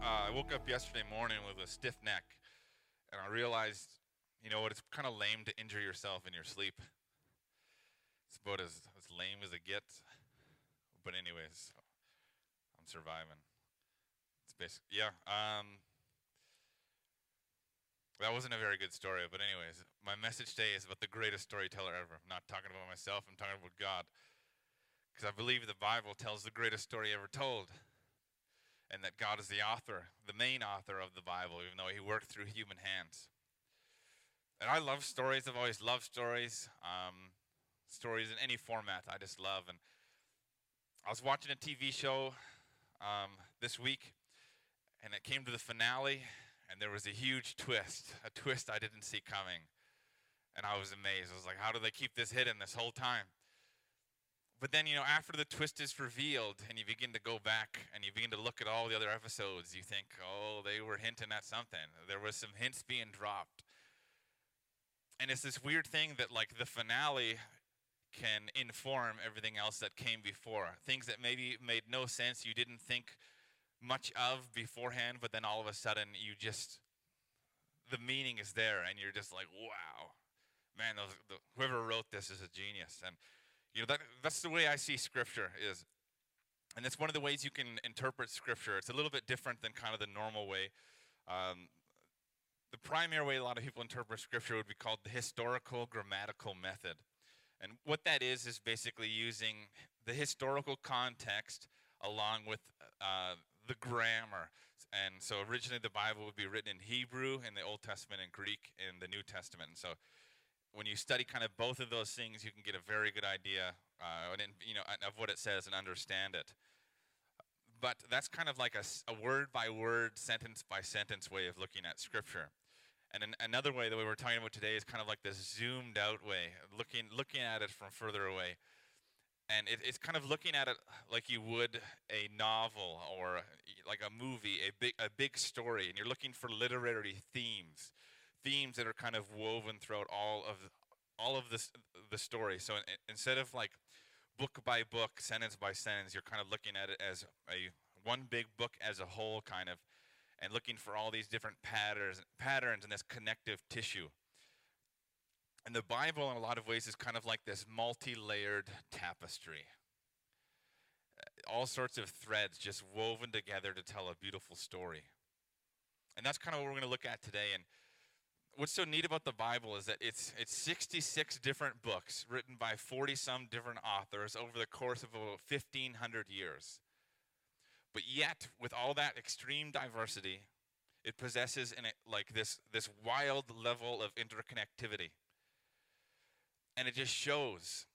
Uh, I woke up yesterday morning with a stiff neck, and I realized, you know what? It's kind of lame to injure yourself in your sleep. It's about as, as lame as it gets. But anyways, I'm surviving. It's basic. Yeah. Um, that wasn't a very good story, but anyways, my message today is about the greatest storyteller ever. I'm not talking about myself. I'm talking about God, because I believe the Bible tells the greatest story ever told and that God is the author, the main author of the Bible, even though he worked through human hands. And I love stories. I've always loved stories. Um, stories in any format, I just love. And I was watching a TV show um, this week, and it came to the finale, and there was a huge twist, a twist I didn't see coming. And I was amazed. I was like, how do they keep this hidden this whole time? But then, you know, after the twist is revealed and you begin to go back and you begin to look at all the other episodes, you think, oh, they were hinting at something. There was some hints being dropped. And it's this weird thing that, like, the finale can inform everything else that came before. Things that maybe made no sense, you didn't think much of beforehand, but then all of a sudden you just, the meaning is there and you're just like, wow, man, those, the, whoever wrote this is a genius. And you know, that, that's the way I see Scripture is. And that's one of the ways you can interpret Scripture. It's a little bit different than kind of the normal way. Um, the primary way a lot of people interpret Scripture would be called the historical grammatical method. And what that is, is basically using the historical context along with uh, the grammar. And so originally the Bible would be written in Hebrew in the Old Testament and Greek in the New Testament. And so when you study kind of both of those things, you can get a very good idea, uh, and, you know, of what it says and understand it. But that's kind of like a, a word by word, sentence by sentence way of looking at Scripture. And an, another way that we were talking about today is kind of like this zoomed out way, looking looking at it from further away. And it, it's kind of looking at it like you would a novel or like a movie, a big a big story, and you're looking for literary themes themes that are kind of woven throughout all of all of this the story. So in, instead of like book by book, sentence by sentence, you're kind of looking at it as a one big book as a whole, kind of, and looking for all these different patterns patterns and this connective tissue. And the Bible, in a lot of ways, is kind of like this multi-layered tapestry. All sorts of threads just woven together to tell a beautiful story. And that's kind of what we're going to look at today. And what's so neat about the Bible is that it's it's 66 different books written by 40 some different authors over the course of about 1500 years. But yet, with all that extreme diversity, it possesses in it like this this wild level of interconnectivity. And it just shows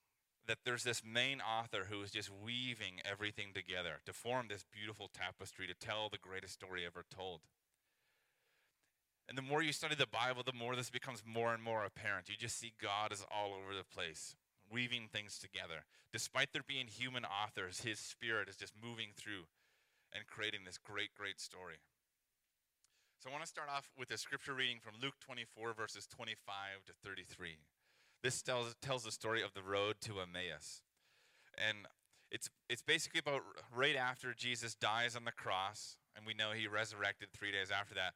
that there's this main author who is just weaving everything together to form this beautiful tapestry to tell the greatest story ever told. And the more you study the Bible, the more this becomes more and more apparent. You just see God is all over the place, weaving things together. Despite there being human authors, his spirit is just moving through and creating this great, great story. So I want to start off with a scripture reading from Luke 24, verses 25 to 33. This tells, tells the story of the road to Emmaus. And it's, it's basically about right after Jesus dies on the cross, and we know he resurrected three days after that.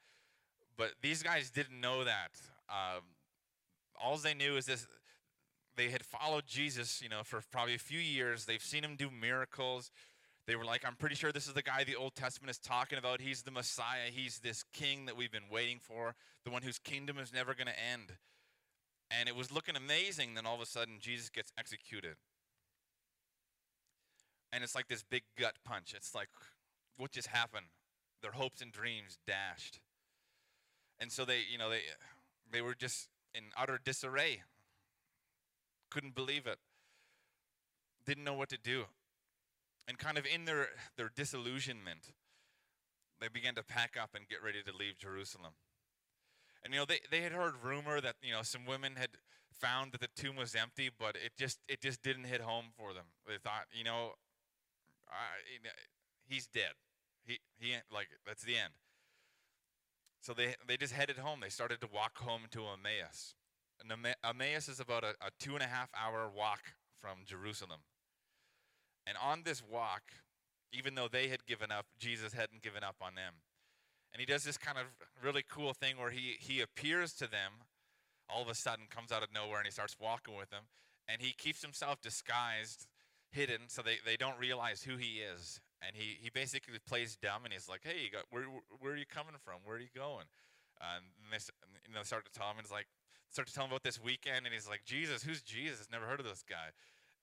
But these guys didn't know that. Um, all they knew is this they had followed Jesus, you know, for probably a few years. They've seen him do miracles. They were like, I'm pretty sure this is the guy the Old Testament is talking about. He's the Messiah. He's this king that we've been waiting for, the one whose kingdom is never going to end. And it was looking amazing. Then all of a sudden, Jesus gets executed. And it's like this big gut punch. It's like, what just happened? Their hopes and dreams dashed. And so they, you know, they they were just in utter disarray. Couldn't believe it. Didn't know what to do. And kind of in their their disillusionment, they began to pack up and get ready to leave Jerusalem. And you know, they, they had heard rumor that, you know, some women had found that the tomb was empty, but it just it just didn't hit home for them. They thought, you know, I, he's dead. He he like that's the end. So they, they just headed home. They started to walk home to Emmaus. And Emmaus is about a, a two and a half hour walk from Jerusalem. And on this walk, Even though they had given up, Jesus hadn't given up on them. And he does this kind of really cool thing where he, he appears to them all of a sudden, comes out of nowhere, and he starts walking with them. And he keeps himself disguised, hidden, so they, they don't realize who he is. And he, he basically plays dumb, and he's like, hey, you got, where, where are you coming from? Where are you going? and they you know, start to tell him, and he's like, start to tell him about this weekend, and he's like, Jesus, who's Jesus? Never heard of this guy.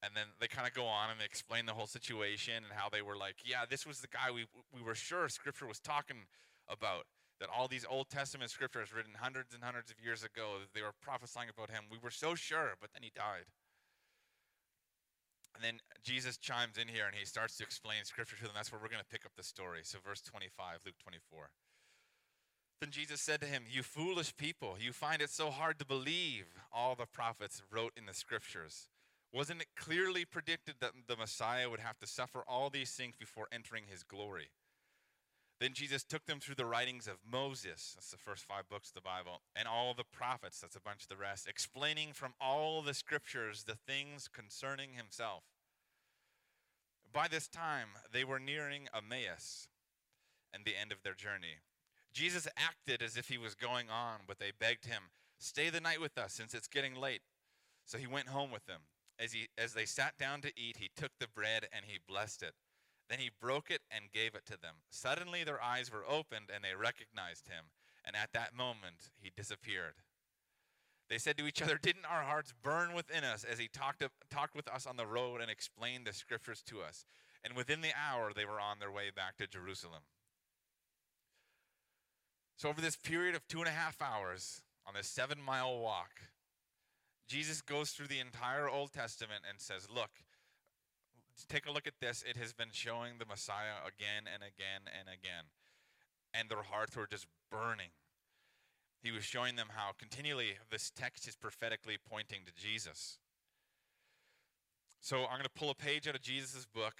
And then they kind of go on and they explain the whole situation and how they were like, yeah, this was the guy we, we were sure Scripture was talking about. That all these Old Testament scriptures written hundreds and hundreds of years ago, they were prophesying about him. We were so sure, but then he died. And then Jesus chimes in here and he starts to explain scripture to them. That's where we're going to pick up the story. So, verse 25, Luke 24. Then Jesus said to him, You foolish people, you find it so hard to believe all the prophets wrote in the scriptures. Wasn't it clearly predicted that the Messiah would have to suffer all these things before entering his glory? Then Jesus took them through the writings of Moses, that's the first five books of the Bible, and all the prophets, that's a bunch of the rest, explaining from all the scriptures the things concerning himself. By this time, they were nearing Emmaus and the end of their journey. Jesus acted as if he was going on, but they begged him, Stay the night with us, since it's getting late. So he went home with them. As, he, as they sat down to eat, he took the bread and he blessed it. Then he broke it and gave it to them. Suddenly their eyes were opened and they recognized him. And at that moment, he disappeared. They said to each other, Didn't our hearts burn within us as he talked, to, talked with us on the road and explained the scriptures to us? And within the hour, they were on their way back to Jerusalem. So, over this period of two and a half hours on this seven mile walk, Jesus goes through the entire Old Testament and says, Look, take a look at this. It has been showing the Messiah again and again and again. And their hearts were just burning. He was showing them how continually this text is prophetically pointing to Jesus. So I'm going to pull a page out of Jesus' book,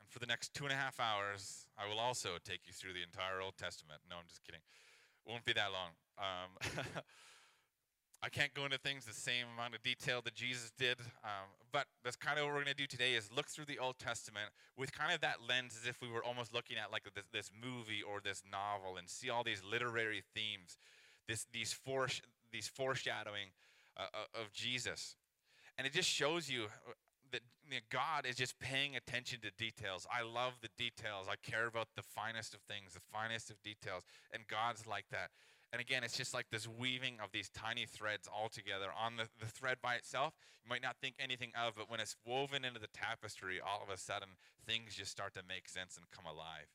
and for the next two and a half hours, I will also take you through the entire Old Testament. No, I'm just kidding. It Won't be that long. Um, I can't go into things the same amount of detail that Jesus did, um, but that's kind of what we're going to do today is look through the Old Testament with kind of that lens as if we were almost looking at like this, this movie or this novel and see all these literary themes, this, these, foresh- these foreshadowing uh, uh of Jesus. And it just shows you uh, that you know, God is just paying attention to details. I love the details. I care about the finest of things, the finest of details. And God's like that. And again, it's just like this weaving of these tiny threads all together. On the, the thread by itself, you might not think anything of, but when it's woven into the tapestry, all of a sudden things just start to make sense and come alive.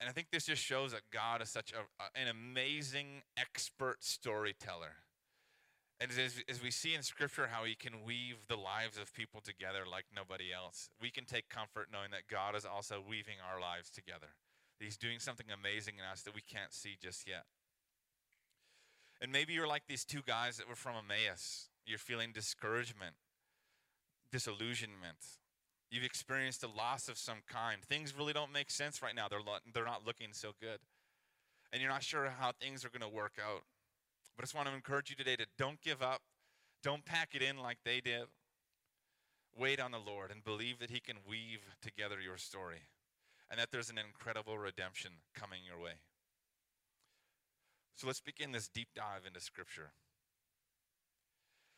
And I think this just shows that God is such a, an amazing expert storyteller. And as, as we see in Scripture how He can weave the lives of people together like nobody else, we can take comfort knowing that God is also weaving our lives together. He's doing something amazing in us that we can't see just yet. And maybe you're like these two guys that were from Emmaus. You're feeling discouragement, disillusionment. You've experienced a loss of some kind. Things really don't make sense right now. They're, lo- they're not looking so good. And you're not sure how things are going to work out. But I just want to encourage you today to don't give up. Don't pack it in like they did. Wait on the Lord and believe that He can weave together your story and that there's an incredible redemption coming your way. So let's begin this deep dive into Scripture.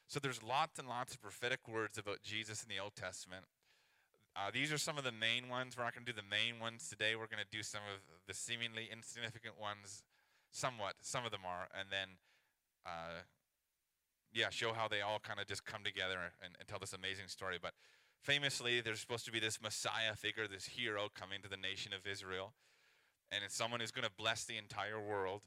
So there's lots and lots of prophetic words about Jesus in the Old Testament. Uh, these are some of the main ones. We're not going to do the main ones today. We're going to do some of the seemingly insignificant ones, somewhat. Some of them are, and then, uh, yeah, show how they all kind of just come together and, and tell this amazing story. But Famously, there's supposed to be this Messiah figure, this hero coming to the nation of Israel. And it's someone who's going to bless the entire world.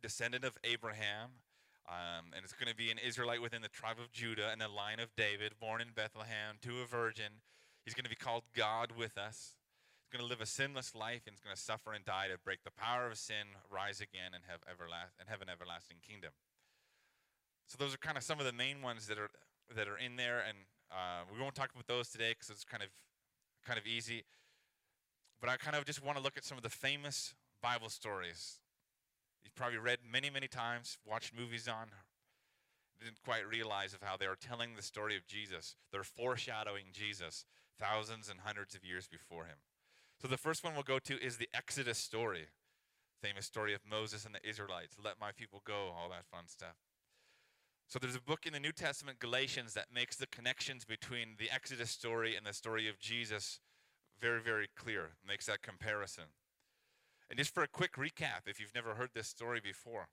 Descendant of Abraham. Um, and it's going to be an Israelite within the tribe of Judah and the line of David, born in Bethlehem to a virgin. He's going to be called God with us. He's going to live a sinless life and he's going to suffer and die to break the power of sin, rise again, and have, everlast- and have an everlasting kingdom. So those are kind of some of the main ones that are that are in there, and uh, we won't talk about those today because it's kind of kind of easy. But I kind of just want to look at some of the famous Bible stories. You've probably read many, many times, watched movies on. Didn't quite realize of how they are telling the story of Jesus. They're foreshadowing Jesus thousands and hundreds of years before him. So the first one we'll go to is the Exodus story, famous story of Moses and the Israelites. Let my people go, all that fun stuff. So there's a book in the New Testament, Galatians, that makes the connections between the Exodus story and the story of Jesus very, very clear, makes that comparison. And just for a quick recap, if you've never heard this story before.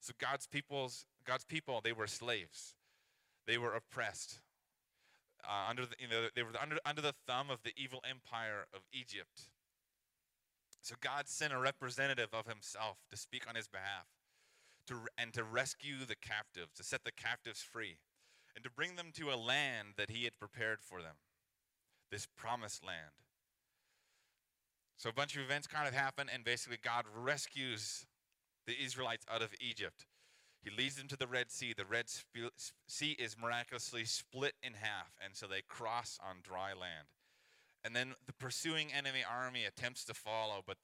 So God's people's God's people, they were slaves. They were oppressed. Uh, under the, you know, they were under, under the thumb of the evil empire of Egypt. So God sent a representative of himself to speak on his behalf to, and to rescue the captives, to set the captives free, and to bring them to a land that he had prepared for them, this promised land. So a bunch of events kind of happen, and basically God rescues the Israelites out of Egypt. He leads them to the Red Sea. The Red Sea is miraculously split in half, and so they cross on dry land. And then the pursuing enemy army attempts to follow, but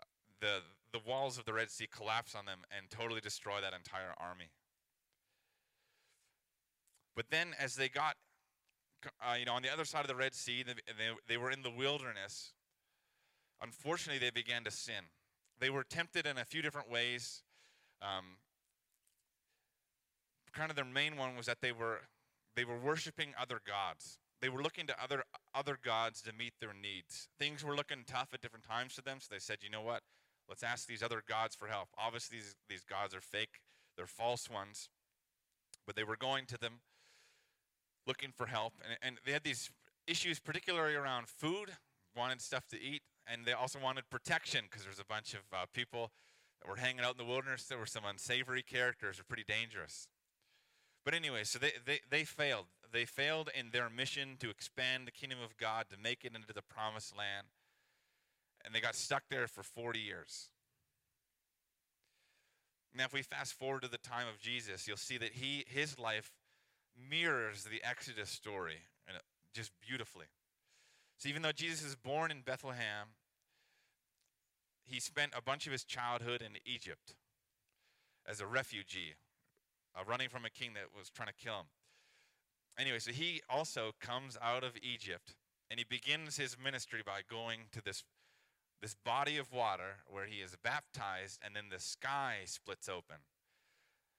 uh, the, the walls of the Red Sea collapse on them and totally destroy that entire army. But then, as they got, uh, you know, on the other side of the Red Sea, they, they, they were in the wilderness. Unfortunately, they began to sin. They were tempted in a few different ways. Um, kind of their main one was that they were they were worshiping other gods. They were looking to other other gods to meet their needs. Things were looking tough at different times to them, so they said, "You know what? Let's ask these other gods for help." Obviously, these, these gods are fake. They're false ones. But they were going to them looking for help, and, and they had these issues particularly around food, wanted stuff to eat, and they also wanted protection because there's a bunch of uh, people that were hanging out in the wilderness. There were some unsavory characters, were pretty dangerous. But anyway, so they, they, they failed. They failed in their mission to expand the kingdom of God, to make it into the promised land. And they got stuck there for 40 years. Now, if we fast forward to the time of Jesus, you'll see that he, his life mirrors the Exodus story just beautifully. So, even though Jesus is born in Bethlehem, he spent a bunch of his childhood in Egypt as a refugee, uh, running from a king that was trying to kill him. Anyway, so he also comes out of Egypt and he begins his ministry by going to this this body of water where he is baptized and then the sky splits open.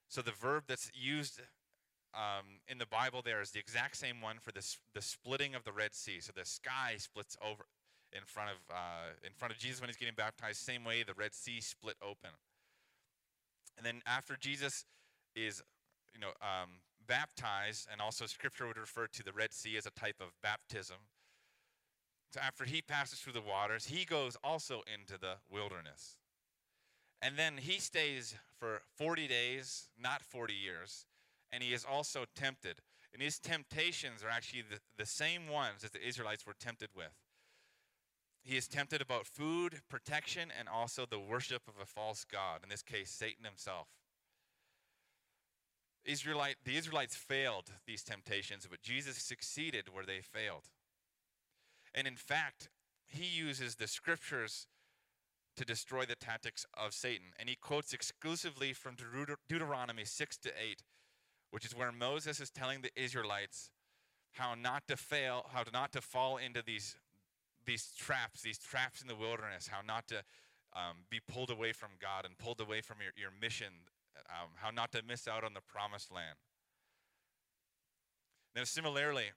So the verb that's used um, in the Bible there is the exact same one for this the splitting of the Red Sea. So the sky splits over in front of uh, in front of Jesus when he's getting baptized. Same way the Red Sea split open. And then after Jesus is, you know, um, baptized, and also Scripture would refer to the Red Sea as a type of baptism. So after he passes through the waters, he goes also into the wilderness. And then he stays for 40 days, not 40 years, and he is also tempted. And his temptations are actually the, the same ones that the Israelites were tempted with. He is tempted about food, protection, and also the worship of a false God, in this case, Satan himself. Israelite, the Israelites failed these temptations, but Jesus succeeded where they failed. And in fact, he uses the scriptures to destroy the tactics of Satan. And he quotes exclusively from Deut- Deuteronomy 6 to 8, which is where Moses is telling the Israelites how not to fail, how not to fall into these these traps, these traps in the wilderness, how not to um, be pulled away from God and pulled away from your, your mission um, how not to miss out on the promised land. Now, similarly,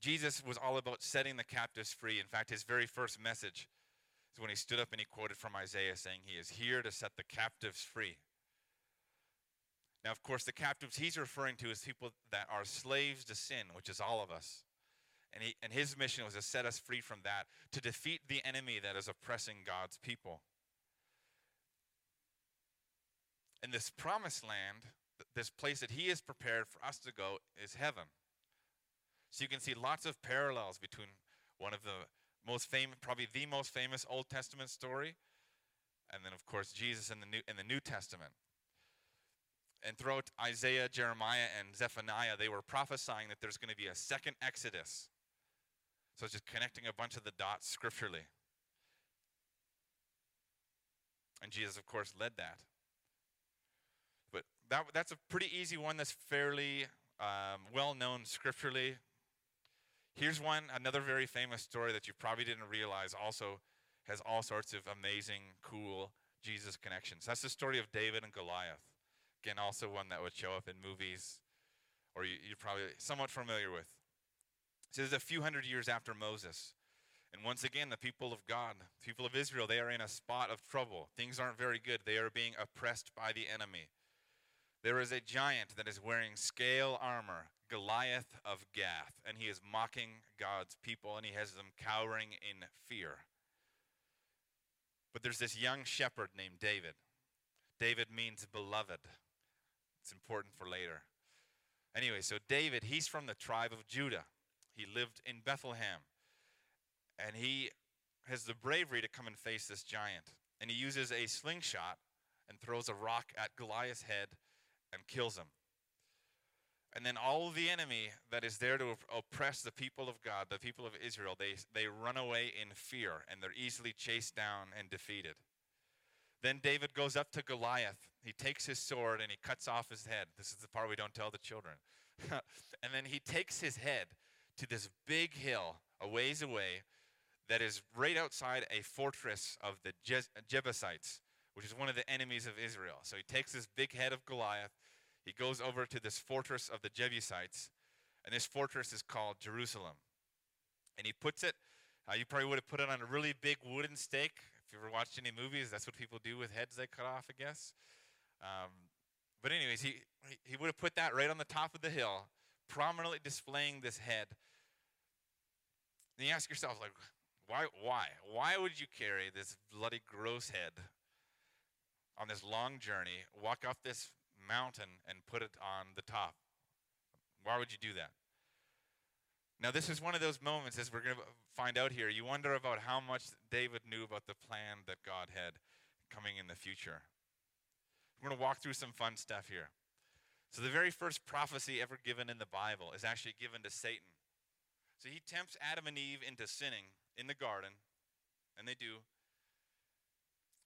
Jesus was all about setting the captives free. In fact, his very first message is when he stood up and he quoted from Isaiah saying, He is here to set the captives free. Now, of course, the captives he's referring to is people that are slaves to sin, which is all of us. And, he, and his mission was to set us free from that, to defeat the enemy that is oppressing God's people. And this promised land, this place that he has prepared for us to go, is heaven. So you can see lots of parallels between one of the most famous, probably the most famous Old Testament story, and then of course Jesus in the New in the New Testament. And throughout Isaiah, Jeremiah, and Zephaniah, they were prophesying that there's going to be a second Exodus. So it's just connecting a bunch of the dots scripturally. And Jesus, of course, led that that, that's a pretty easy one that's fairly um, well known scripturally. Here's one, another very famous story that you probably didn't realize also has all sorts of amazing, cool Jesus connections. That's the story of David and Goliath. Again, also one that would show up in movies or you, you're probably somewhat familiar with. So this is a few hundred years after Moses. And once again, the people of God, the people of Israel, they are in a spot of trouble. Things aren't very good. They are being oppressed by the enemy. There is a giant that is wearing scale armor, Goliath of Gath, and he is mocking God's people and he has them cowering in fear. But there's this young shepherd named David. David means beloved. It's important for later. Anyway, so David, he's from the tribe of Judah. He lived in Bethlehem. And he has the bravery to come and face this giant. And he uses a slingshot and throws a rock at Goliath's head and kills him. And then all the enemy that is there to oppress the people of God, the people of Israel, they, they run away in fear and they're easily chased down and defeated. Then David goes up to Goliath. He takes his sword and he cuts off his head. This is the part we don't tell the children. and then he takes his head to this big hill a ways away that is right outside a fortress of the Je- Jebusites, which is one of the enemies of Israel. So he takes this big head of Goliath, he goes over to this fortress of the Jebusites, and this fortress is called Jerusalem. And he puts it, uh, you probably would have put it on a really big wooden stake. If you ever watched any movies, that's what people do with heads they cut off, I guess. Um, but anyways, he, he would have put that right on the top of the hill, prominently displaying this head. And you ask yourself, like, why, why? Why would you carry this bloody gross head on this long journey, walk off this mountain, and put it on the top? Why would you do that? Now, this is one of those moments, as we're going to find out here, you wonder about how much David knew about the plan that God had coming in the future. We're going to walk through some fun stuff here. So, the very first prophecy ever given in the Bible is actually given to Satan. So, he tempts Adam and Eve into sinning in the garden, and they do.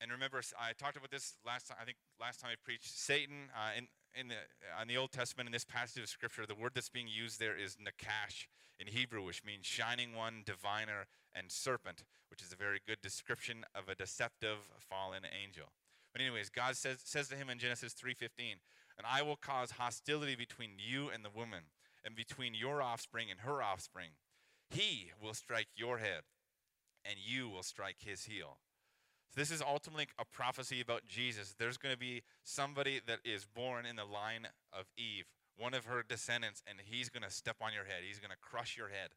And remember, I talked about this last time. I think last time I preached. Satan uh, in in the uh, in the Old Testament in this passage of Scripture, the word that's being used there is nakash in Hebrew, which means shining one, diviner, and serpent, which is a very good description of a deceptive fallen angel. But anyways, God says says to him in Genesis 3:15, "And I will cause hostility between you and the woman, and between your offspring and her offspring. He will strike your head, and you will strike his heel. So this is ultimately a prophecy about Jesus. There's going to be somebody that is born in the line of Eve, one of her descendants, and he's going to step on your head. He's going to crush your head.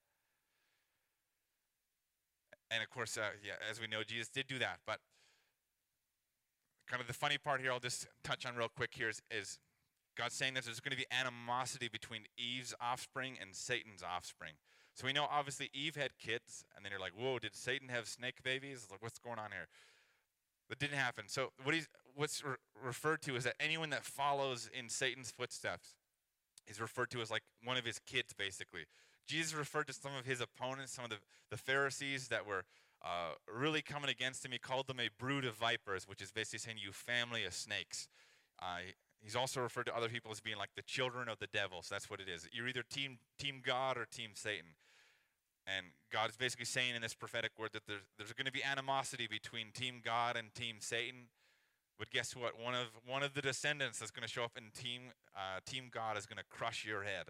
And of course, uh, yeah, as we know, Jesus did do that. But kind of the funny part here, I'll just touch on real quick here is, is God's saying that there's going to be animosity between Eve's offspring and Satan's offspring. So we know obviously Eve had kids, and then you're like, whoa, did Satan have snake babies? Like, what's going on here? That didn't happen. So what he's what's re- referred to is that anyone that follows in Satan's footsteps is referred to as like one of his kids, basically. Jesus referred to some of his opponents, some of the, the Pharisees that were uh, really coming against him. He called them a brood of vipers, which is basically saying, you family of snakes. Uh, he's also referred to other people as being like the children of the devil. So that's what it is. You're either team, team God or team Satan. And God is basically saying in this prophetic word that there's, there's going to be animosity between Team God and Team Satan. But guess what? One of, one of the descendants that's going to show up in Team, uh, team God is going to crush your head.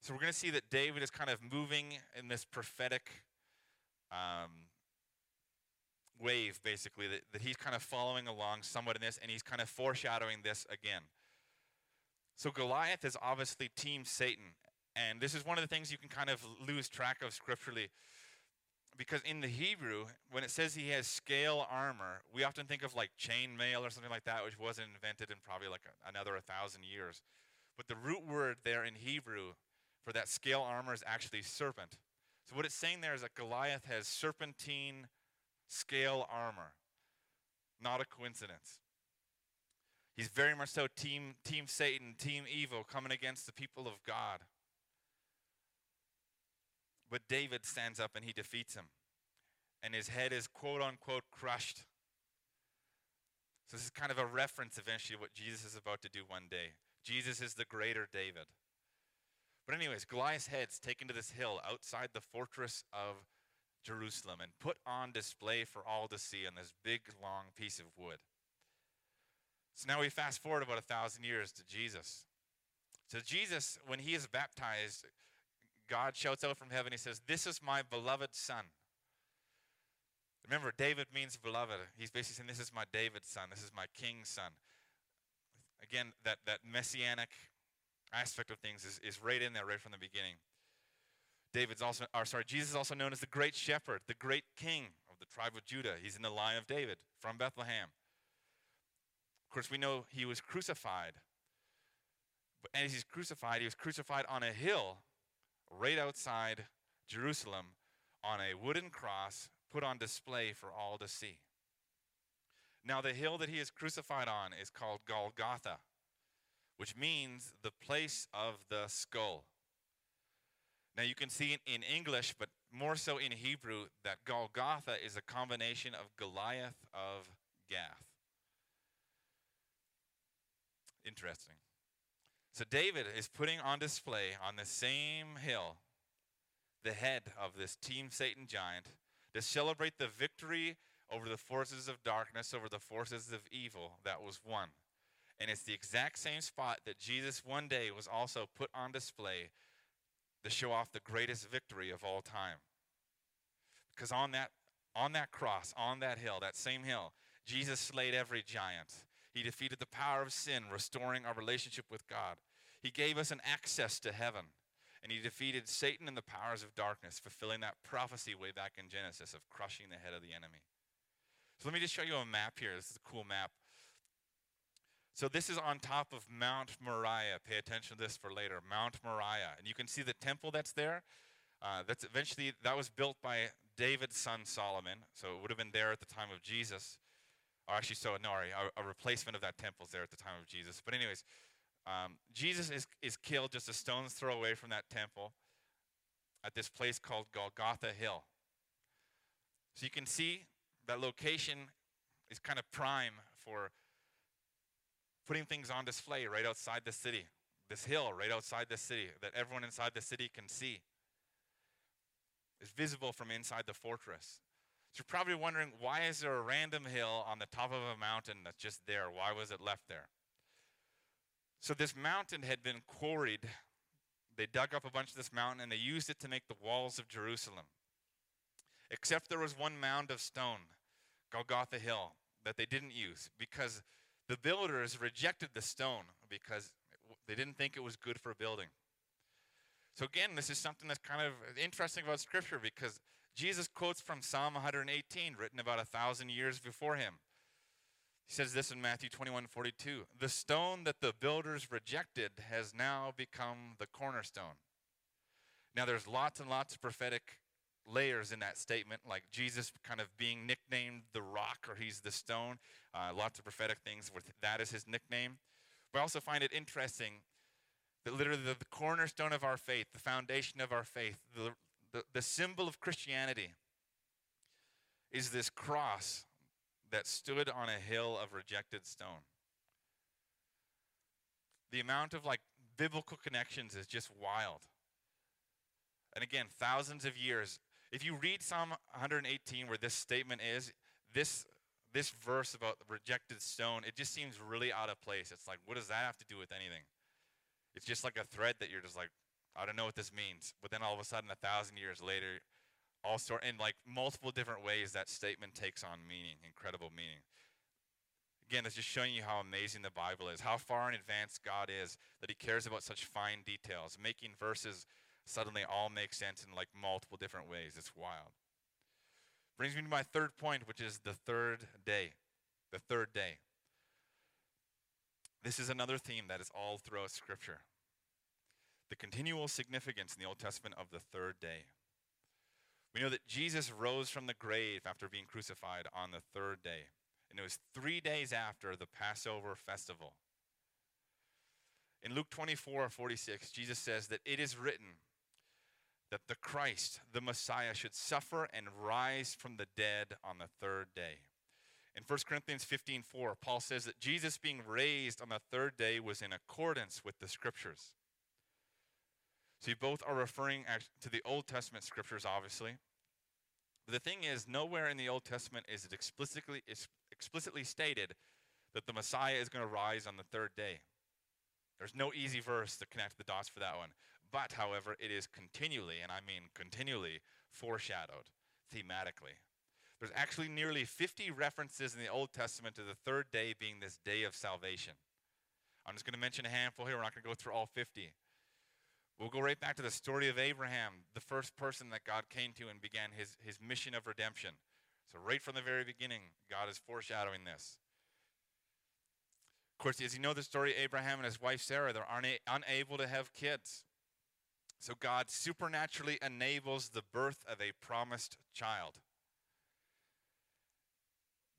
So we're going to see that David is kind of moving in this prophetic um, wave, basically, that, that he's kind of following along somewhat in this, and he's kind of foreshadowing this again. So Goliath is obviously Team Satan, and this is one of the things you can kind of lose track of scripturally. Because in the Hebrew, when it says he has scale armor, we often think of like chainmail or something like that, which wasn't invented in probably like another a thousand years. But the root word there in Hebrew for that scale armor is actually serpent. So what it's saying there is that Goliath has serpentine scale armor. Not a coincidence. He's very much so team team Satan, team evil coming against the people of God. But David stands up and he defeats him. And his head is quote unquote crushed. So this is kind of a reference eventually what Jesus is about to do one day. Jesus is the greater David. But, anyways, Goliath's head's taken to this hill outside the fortress of Jerusalem and put on display for all to see on this big, long piece of wood. So now we fast forward about a thousand years to Jesus. So, Jesus, when he is baptized, God shouts out from heaven, He says, This is my beloved Son. Remember, David means beloved. He's basically saying, This is my David's son. This is my king's son. Again, that, that messianic aspect of things is, is right in there right from the beginning. David's also, or sorry, Jesus is also known as the great shepherd, the great king of the tribe of Judah. He's in the line of David from Bethlehem. Of course, we know he was crucified. And as he's crucified, he was crucified on a hill right outside Jerusalem on a wooden cross put on display for all to see. Now, the hill that he is crucified on is called Golgotha, which means the place of the skull. Now, you can see in English, but more so in Hebrew, that Golgotha is a combination of Goliath of Gath. Interesting. So, David is putting on display on the same hill the head of this Team Satan giant to celebrate the victory over the forces of darkness, over the forces of evil that was won. And it's the exact same spot that Jesus one day was also put on display to show off the greatest victory of all time. Because on that on that cross, on that hill, that same hill, Jesus slayed every giant. He defeated the power of sin, restoring our relationship with God. He gave us an access to heaven and he defeated Satan and the powers of darkness, fulfilling that prophecy way back in Genesis of crushing the head of the enemy. So let me just show you a map here. This is a cool map. So this is on top of Mount Moriah. Pay attention to this for later. Mount Moriah, and you can see the temple that's there. Uh, that's eventually that was built by David's son Solomon. So it would have been there at the time of Jesus. Or actually, so no, a, a replacement of that temple is there at the time of Jesus. But anyways, um, Jesus is, is killed just a stone's throw away from that temple at this place called Golgotha Hill. So you can see that location is kind of prime for putting things on display right outside the city. This hill right outside the city that everyone inside the city can see is visible from inside the fortress. You're probably wondering why is there a random hill on the top of a mountain that's just there? Why was it left there? So this mountain had been quarried. They dug up a bunch of this mountain and they used it to make the walls of Jerusalem. Except there was one mound of stone, Golgotha Hill, that they didn't use because the builders rejected the stone because they didn't think it was good for building. So again, this is something that's kind of interesting about Scripture because Jesus quotes from Psalm 118, written about a thousand years before him. He says this in Matthew 21 42. The stone that the builders rejected has now become the cornerstone. Now, there's lots and lots of prophetic layers in that statement, like Jesus kind of being nicknamed the rock or he's the stone. Uh, lots of prophetic things with that as his nickname. We also find it interesting that literally the cornerstone of our faith, the foundation of our faith, the, the, the symbol of Christianity is this cross that stood on a hill of rejected stone. The amount of like biblical connections is just wild. And again, thousands of years. If you read Psalm 118 where this statement is, this this verse about the rejected stone, it just seems really out of place. It's like, what does that have to do with anything? It's just like a thread that you're just like, I don't know what this means. But then all of a sudden, a thousand years later, all sort in like multiple different ways that statement takes on meaning, incredible meaning. Again, it's just showing you how amazing the Bible is, how far in advance God is, that He cares about such fine details, making verses suddenly all make sense in like multiple different ways. It's wild. Brings me to my third point, which is the third day. The third day. This is another theme that is all throughout Scripture. The continual significance in the Old Testament of the third day. We know that Jesus rose from the grave after being crucified on the third day. And it was three days after the Passover festival. In Luke 24 46, Jesus says that it is written that the Christ, the Messiah, should suffer and rise from the dead on the third day. In 1 Corinthians 15 4, Paul says that Jesus being raised on the third day was in accordance with the scriptures. So you both are referring to the Old Testament scriptures, obviously. But the thing is, nowhere in the Old Testament is it explicitly, explicitly stated that the Messiah is going to rise on the third day. There's no easy verse to connect the dots for that one. But, however, it is continually, and I mean continually, foreshadowed thematically. There's actually nearly 50 references in the Old Testament to the third day being this day of salvation. I'm just going to mention a handful here. We're not going to go through all 50. We'll go right back to the story of Abraham, the first person that God came to and began his, his mission of redemption. So, right from the very beginning, God is foreshadowing this. Of course, as you know the story, Abraham and his wife Sarah, they're una- unable to have kids. So, God supernaturally enables the birth of a promised child.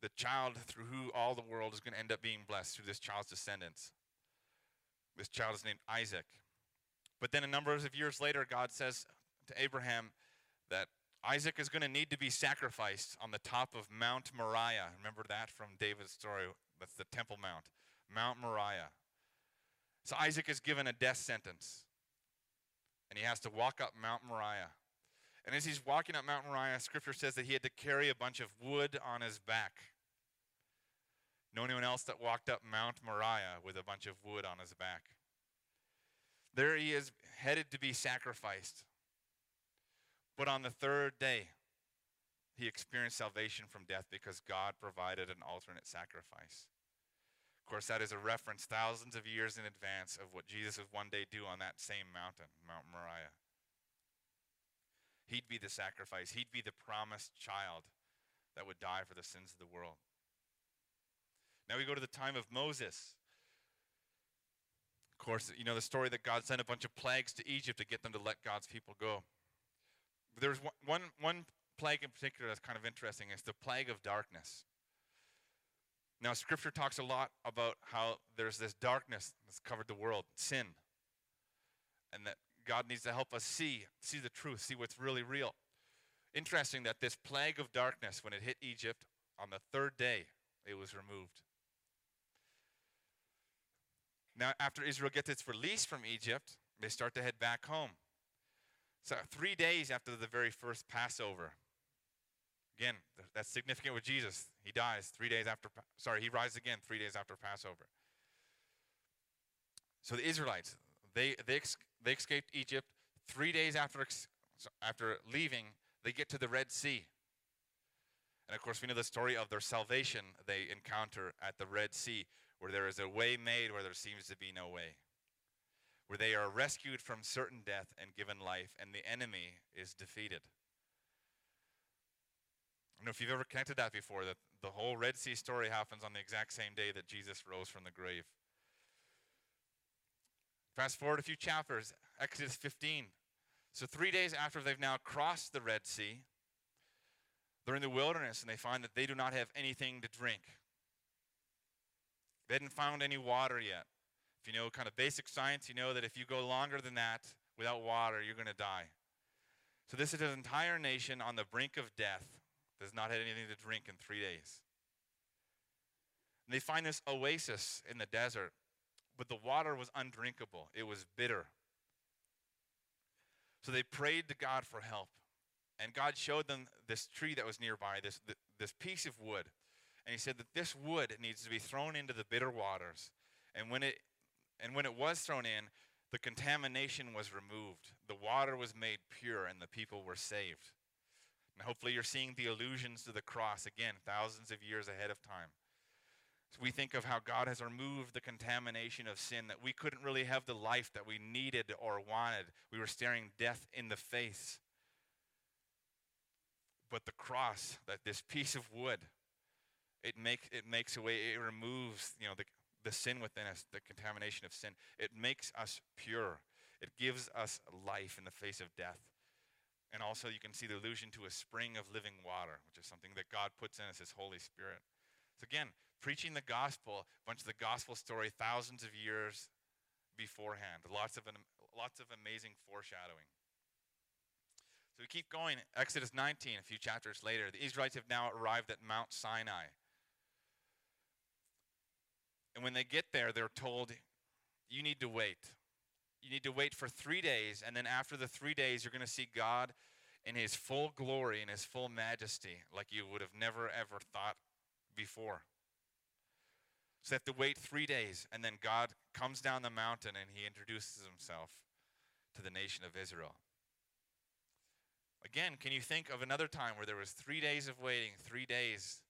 The child through who all the world is going to end up being blessed through this child's descendants. This child is named Isaac. But then a number of years later, God says to Abraham that Isaac is going to need to be sacrificed on the top of Mount Moriah. Remember that from David's story? That's the Temple Mount, Mount Moriah. So Isaac is given a death sentence, and he has to walk up Mount Moriah. And as he's walking up Mount Moriah, scripture says that he had to carry a bunch of wood on his back. Know anyone else that walked up Mount Moriah with a bunch of wood on his back? There he is headed to be sacrificed. But on the third day, he experienced salvation from death because God provided an alternate sacrifice. Of course, that is a reference thousands of years in advance of what Jesus would one day do on that same mountain, Mount Moriah. He'd be the sacrifice, he'd be the promised child that would die for the sins of the world. Now we go to the time of Moses course, you know the story that God sent a bunch of plagues to Egypt to get them to let God's people go. There's one, one, one plague in particular that's kind of interesting. It's the plague of darkness. Now, Scripture talks a lot about how there's this darkness that's covered the world, sin, and that God needs to help us see, see the truth, see what's really real. Interesting that this plague of darkness, when it hit Egypt on the third day, it was removed. Now, after Israel gets its release from Egypt, they start to head back home. So, three days after the very first Passover, again, that's significant with Jesus. He dies three days after, sorry, he rises again three days after Passover. So, the Israelites, they, they, they escaped Egypt. Three days after, after leaving, they get to the Red Sea. And of course, we know the story of their salvation they encounter at the Red Sea where there is a way made where there seems to be no way, where they are rescued from certain death and given life, and the enemy is defeated. I don't know if you've ever connected that before, that the whole Red Sea story happens on the exact same day that Jesus rose from the grave. Fast forward a few chapters, Exodus 15. So, three days after they've now crossed the Red Sea, they're in the wilderness and they find that they do not have anything to drink. They hadn't found any water yet. If you know kind of basic science, you know that if you go longer than that without water, you're going to die. So this is an entire nation on the brink of death, does not have anything to drink in three days. And they find this oasis in the desert, but the water was undrinkable. It was bitter. So they prayed to God for help. And God showed them this tree that was nearby, this, this piece of wood. And he said that this wood needs to be thrown into the bitter waters. And when it and when it was thrown in, the contamination was removed. The water was made pure and the people were saved. And hopefully you're seeing the allusions to the cross again, thousands of years ahead of time. So we think of how God has removed the contamination of sin, that we couldn't really have the life that we needed or wanted. We were staring death in the face. But the cross, that this piece of wood, it makes it makes away. It removes you know the the sin within us, the contamination of sin. It makes us pure. It gives us life in the face of death. And also, you can see the allusion to a spring of living water, which is something that God puts in us, His Holy Spirit. So, again, preaching the gospel, a bunch of the gospel story thousands of years beforehand. Lots of, lots of amazing foreshadowing. So we keep going. Exodus 19, a few chapters later, the Israelites have now arrived at Mount Sinai. And when they get there, they're told, you need to wait. you need to wait for three days, and then after the three days, you're going to see God in his full glory and his full majesty, like you would have never ever thought before. So they have to wait three days, and then God comes down the mountain and he introduces himself to the nation of Israel. Again, can you think of another time where there was three days of waiting, three days?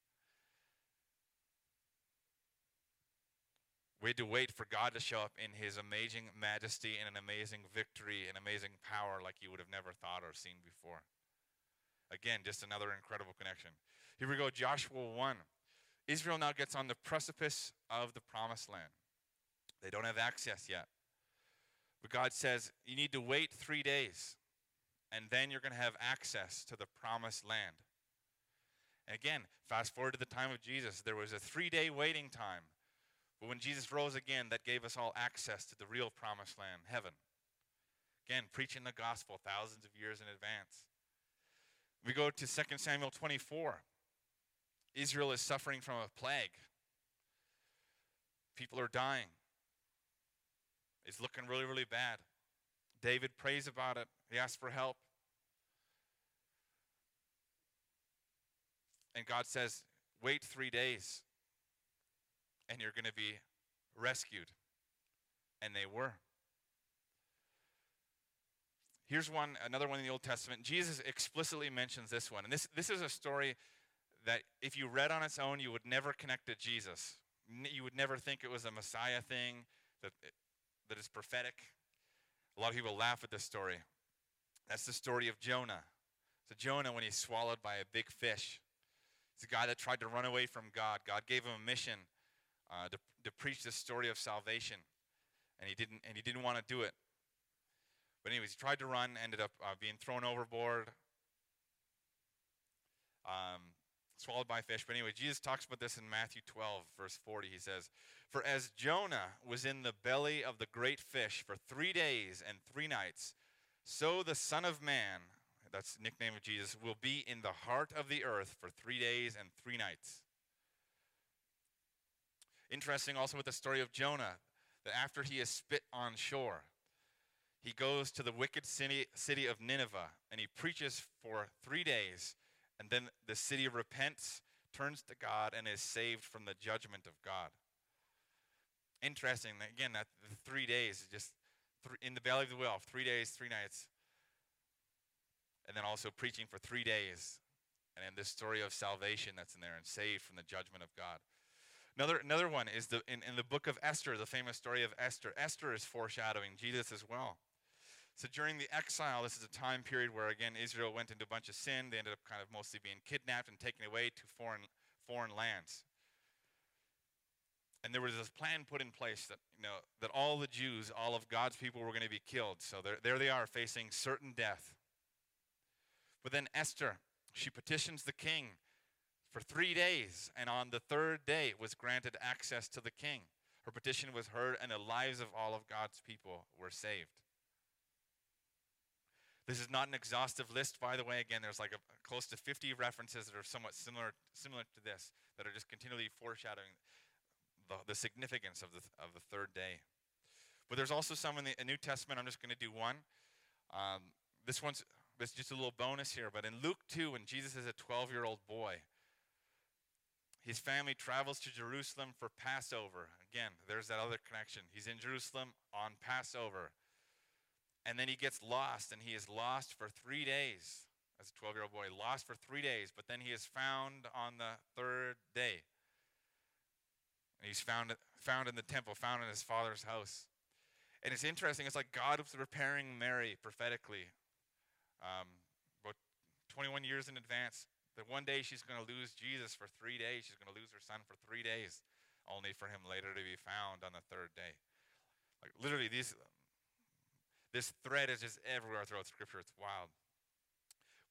We had to wait for God to show up in his amazing majesty and an amazing victory and amazing power like you would have never thought or seen before. Again, just another incredible connection. Here we go, Joshua 1. Israel now gets on the precipice of the promised land. They don't have access yet. But God says, you need to wait three days, and then you're going to have access to the promised land. And again, fast forward to the time of Jesus, there was a three day waiting time. But when Jesus rose again, that gave us all access to the real promised land, heaven. Again, preaching the gospel thousands of years in advance. We go to 2 Samuel 24. Israel is suffering from a plague. People are dying. It's looking really, really bad. David prays about it. He asks for help. And God says, wait three days and you're going to be rescued. And they were. Here's one, another one in the Old Testament. Jesus explicitly mentions this one. And this, this is a story that if you read on its own, you would never connect to Jesus. You would never think it was a Messiah thing, that, that is prophetic. A lot of people laugh at this story. That's the story of Jonah. So, Jonah, when he's swallowed by a big fish, he's a guy that tried to run away from God. God gave him a mission uh, to, to preach the story of salvation, and he didn't, and he didn't want to do it. But anyways, he tried to run, ended up uh, being thrown overboard, um, swallowed by fish. But anyway, Jesus talks about this in Matthew 12, verse 40. He says, For as Jonah was in the belly of the great fish for three days and three nights, so the Son of Man, that's the nickname of Jesus, will be in the heart of the earth for three days and three nights. Interesting also with the story of Jonah, that after he is spit on shore, he goes to the wicked city, city of Nineveh and he preaches for three days. And then the city repents, turns to God, and is saved from the judgment of God. Interesting. Again, that the three days is just in the belly of the whale, three days, three nights. And then also preaching for three days. And in this story of salvation that's in there and saved from the judgment of God. Another, another one is the, in, in the book of Esther, the famous story of Esther. Esther is foreshadowing Jesus as well. So during the exile, this is a time period where, again, Israel went into a bunch of sin. They ended up kind of mostly being kidnapped and taken away to foreign, foreign lands. And there was this plan put in place that, you know, that all the Jews, all of God's people were going to be killed. So there, there they are facing certain death. But then Esther, she petitions the king for three days, and on the third day it was granted access to the king. Her petition was heard, and the lives of all of God's people were saved. This is not an exhaustive list, by the way. Again, there's like a, close to 50 references that are somewhat similar, similar to this, that are just continually foreshadowing the, the significance of the, of the third day. But there's also some in the New Testament. I'm just going to do one. Um, this one's this just a little bonus here. But in Luke 2, when Jesus is a 12 year old boy, his family travels to Jerusalem for Passover. Again, there's that other connection. He's in Jerusalem on Passover. And then he gets lost, and he is lost for three days. As a 12 year old boy, lost for three days, but then he is found on the third day. And he's found, found in the temple, found in his father's house. And it's interesting, it's like God was preparing Mary prophetically um, about 21 years in advance that one day she's going to lose Jesus for three days. She's going to lose her son for three days, only for him later to be found on the third day. Like literally, these, this thread is just everywhere throughout Scripture. It's wild.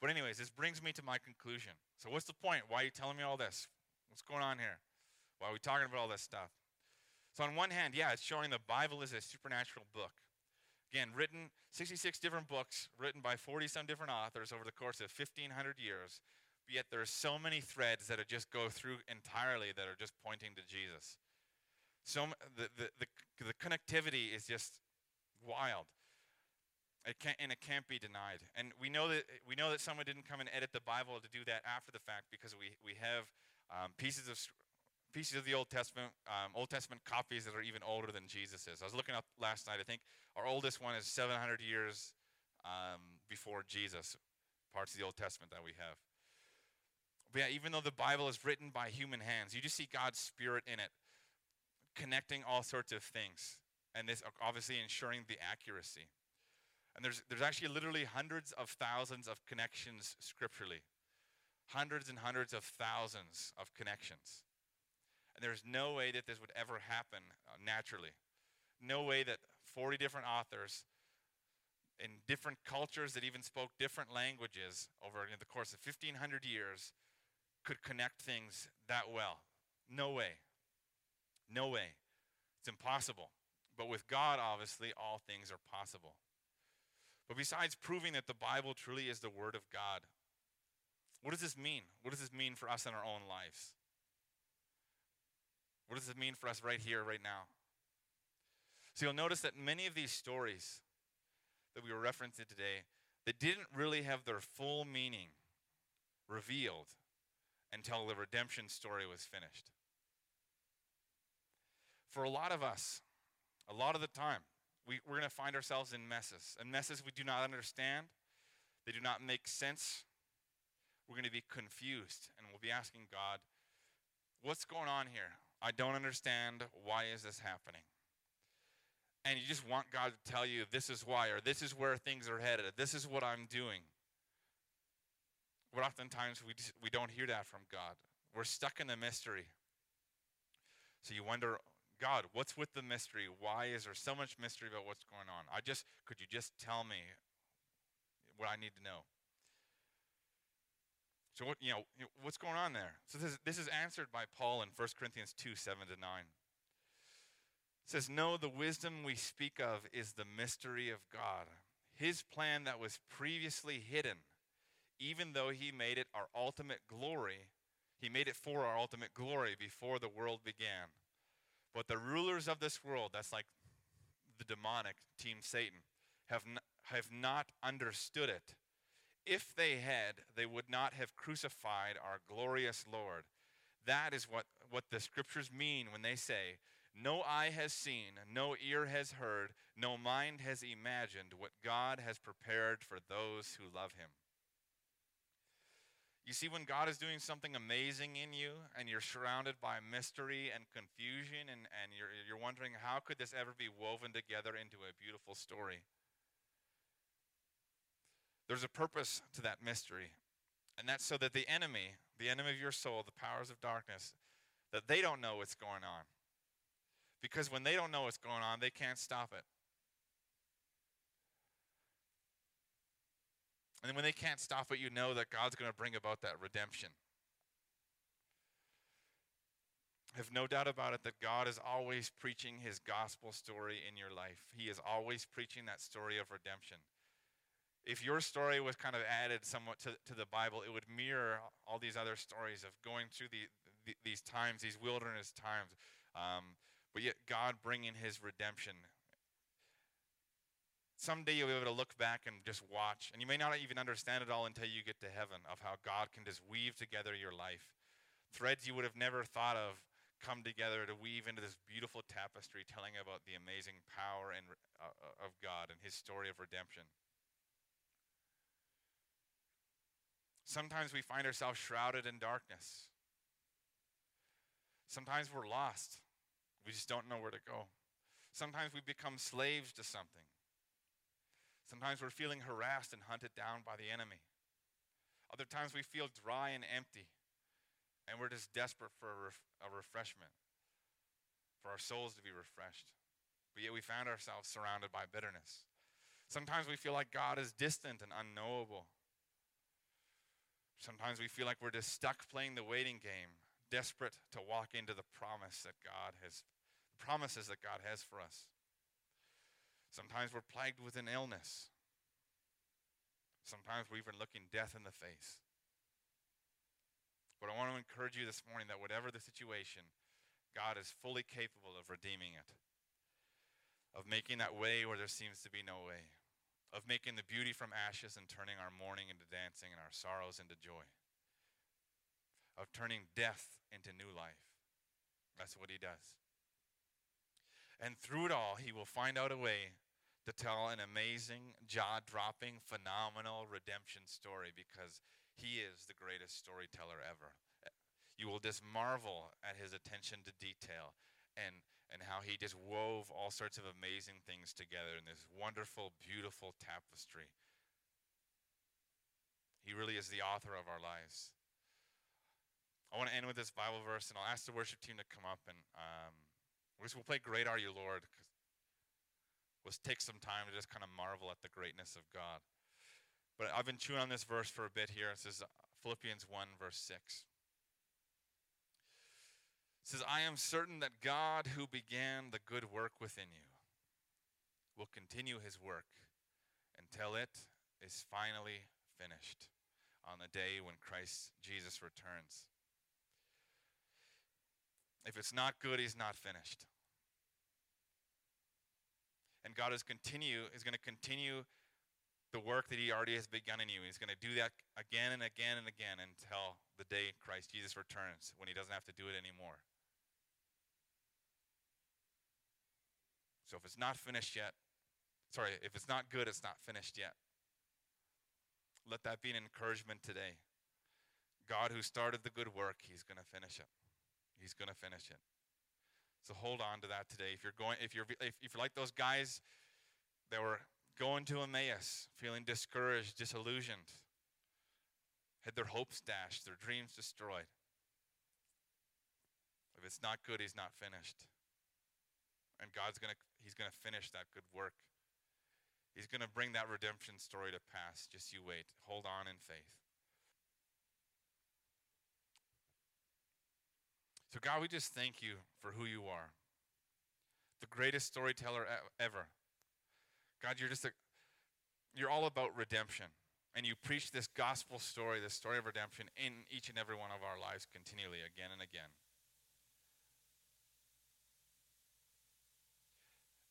But anyways, this brings me to my conclusion. So what's the point? Why are you telling me all this? What's going on here? Why are we talking about all this stuff? So on one hand, yeah, it's showing the Bible is a supernatural book. Again, written 66 different books, written by 40 some different authors over the course of 1,500 years yet there are so many threads that are just go through entirely that are just pointing to Jesus. So the, the, the, the connectivity is just wild. It can't, and it can't be denied. And we know that we know that someone didn't come and edit the Bible to do that after the fact because we we have um, pieces of pieces of the Old Testament, um, Old Testament copies that are even older than Jesus is. I was looking up last night. I think our oldest one is 700 years um, before Jesus. Parts of the Old Testament that we have. Yeah, even though the Bible is written by human hands, you just see God's Spirit in it, connecting all sorts of things, and this obviously ensuring the accuracy. And there's, there's actually literally hundreds of thousands of connections scripturally. Hundreds and hundreds of thousands of connections. And there's no way that this would ever happen uh, naturally. No way that 40 different authors in different cultures that even spoke different languages over the course of 1500 years could connect things that well. No way. No way. It's impossible. But with God, obviously, all things are possible. But besides proving that the Bible truly is the Word of God, what does this mean? What does this mean for us in our own lives? What does this mean for us right here, right now? So you'll notice that many of these stories that we were referencing today, they didn't really have their full meaning revealed until the redemption story was finished. For a lot of us, a lot of the time, we, we're going to find ourselves in messes. And messes we do not understand, they do not make sense. We're going to be confused, and we'll be asking God, What's going on here? I don't understand. Why is this happening? And you just want God to tell you, This is why, or this is where things are headed, this is what I'm doing. But oftentimes we, just, we don't hear that from God. We're stuck in the mystery. So you wonder, God, what's with the mystery? Why is there so much mystery about what's going on? I just could you just tell me what I need to know? So what you know, what's going on there? So this, this is answered by Paul in 1 Corinthians 2, 7 to 9. It says, No, the wisdom we speak of is the mystery of God. His plan that was previously hidden, even though he made it our ultimate glory, he made it for our ultimate glory before the world began. But the rulers of this world, that's like the demonic team Satan, have, n- have not understood it. If they had, they would not have crucified our glorious Lord. That is what, what the scriptures mean when they say, No eye has seen, no ear has heard, no mind has imagined what God has prepared for those who love him. You see, when God is doing something amazing in you and you're surrounded by mystery and confusion, and, and you're, you're wondering, how could this ever be woven together into a beautiful story? There's a purpose to that mystery, and that's so that the enemy, the enemy of your soul, the powers of darkness, that they don't know what's going on. Because when they don't know what's going on, they can't stop it. And then when they can't stop it, you know that God's going to bring about that redemption. I Have no doubt about it that God is always preaching his gospel story in your life. He is always preaching that story of redemption. If your story was kind of added somewhat to, to the Bible, it would mirror all these other stories of going through the, the these times, these wilderness times. Um, but yet, God bringing his redemption someday you'll be able to look back and just watch. And you may not even understand it all until you get to heaven of how God can just weave together your life. Threads you would have never thought of come together to weave into this beautiful tapestry telling about the amazing power and, uh, uh of God and his story of redemption. Sometimes we find ourselves shrouded in darkness. Sometimes we're lost. We just don't know where to go. Sometimes we become slaves to something. Sometimes we're feeling harassed and hunted down by the enemy. Other times we feel dry and empty, and we're just desperate for a, ref- a refreshment, for our souls to be refreshed. But yet we found ourselves surrounded by bitterness. Sometimes we feel like God is distant and unknowable. Sometimes we feel like we're just stuck playing the waiting game, desperate to walk into the promise that God has, promises that God has for us. Sometimes we're plagued with an illness. Sometimes we're even looking death in the face. But I want to encourage you this morning that whatever the situation, God is fully capable of redeeming it. of making that way where there seems to be no way, of making the beauty from ashes and turning our mourning into dancing and our sorrows into joy, of turning death into new life. That's what he does. And through it all, he will find out a way to tell an amazing, jaw dropping, phenomenal redemption story because he is the greatest storyteller ever. You will just marvel at his attention to detail and, and how he just wove all sorts of amazing things together in this wonderful, beautiful tapestry. He really is the author of our lives. I want to end with this Bible verse, and I'll ask the worship team to come up and um, we'll play Great Are You, Lord. Let's take some time to just kind of marvel at the greatness of God. But I've been chewing on this verse for a bit here. It says Philippians 1, verse 6. It says, I am certain that God who began the good work within you will continue his work until it is finally finished on the day when Christ Jesus returns. If it's not good, he's not finished. And God is continue is going to continue the work that he already has begun in you. He's going to do that again and again and again until the day Christ Jesus returns when he doesn't have to do it anymore. So if it's not finished yet, sorry, if it's not good, it's not finished yet. Let that be an encouragement today. God who started the good work, he's going to finish it. He's going to finish it. So hold on to that today. If you're going, if you're, if, if you're like those guys that were going to Emmaus, feeling discouraged, disillusioned, had their hopes dashed, their dreams destroyed. If it's not good, he's not finished. And God's gonna, he's gonna finish that good work. He's gonna bring that redemption story to pass. Just you wait. Hold on in faith. So, God, we just thank you for who you are. The greatest storyteller ever. God, you're just a, you're all about redemption. And you preach this gospel story, this story of redemption in each and every one of our lives continually, again and again.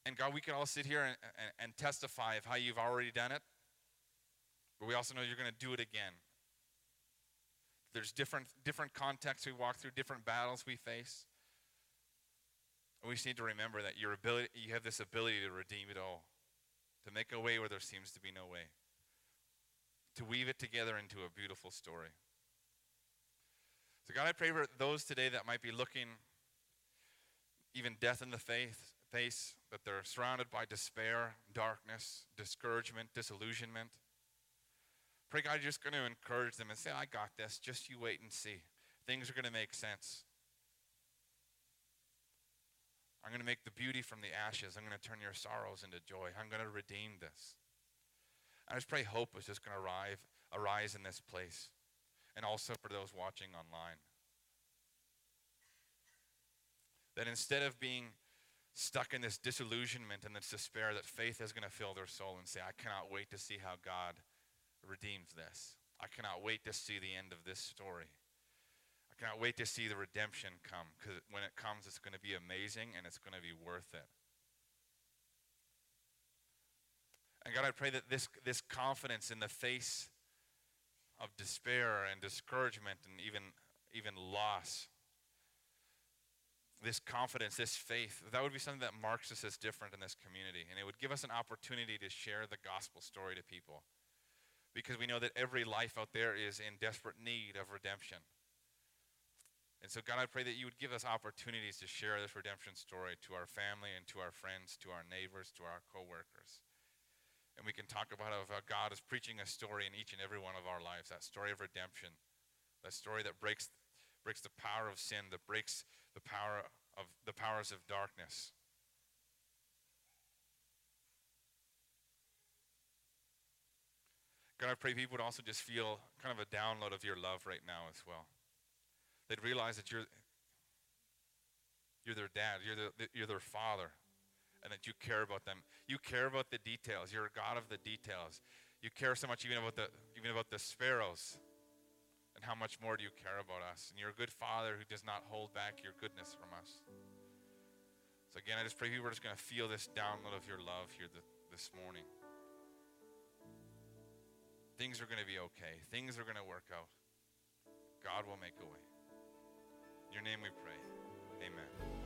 And God, we can all sit here and, and, and testify of how you've already done it, but we also know you're going to do it again. There's different, different contexts we walk through, different battles we face. We just need to remember that your ability, you have this ability to redeem it all, to make a way where there seems to be no way, to weave it together into a beautiful story. So, God, I pray for those today that might be looking even death in the faith, face, that they're surrounded by despair, darkness, discouragement, disillusionment. Pray God, you're just going to encourage them and say, I got this. Just you wait and see. Things are going to make sense. I'm going to make the beauty from the ashes. I'm going to turn your sorrows into joy. I'm going to redeem this. I just pray hope is just going to arrive, arise in this place, and also for those watching online. That instead of being stuck in this disillusionment and this despair, that faith is going to fill their soul and say, I cannot wait to see how God redeems this. I cannot wait to see the end of this story. I cannot wait to see the redemption come because when it comes, it's going to be amazing and it's going to be worth it. And God, I pray that this, this confidence in the face of despair and discouragement and even, even loss, this confidence, this faith, that would be something that marks us as different in this community. And it would give us an opportunity to share the gospel story to people because we know that every life out there is in desperate need of redemption. And so, God, I pray that you would give us opportunities to share this redemption story to our family and to our friends, to our neighbors, to our coworkers. And we can talk about how God is preaching a story in each and every one of our lives, that story of redemption, that story that breaks, breaks the power of sin, that breaks the power of the powers of darkness. God, I pray people would also just feel kind of a download of your love right now as well. They'd realize that you're, you're their dad, you're, the, you're their father, and that you care about them. You care about the details. You're a God of the details. You care so much even about the, even about the sparrows. And how much more do you care about us? And you're a good father who does not hold back your goodness from us. So again, I just pray people are just going to feel this download of your love here th- this morning. Things are going to be okay. Things are going to work out. God will make a way. In your name we pray. Amen.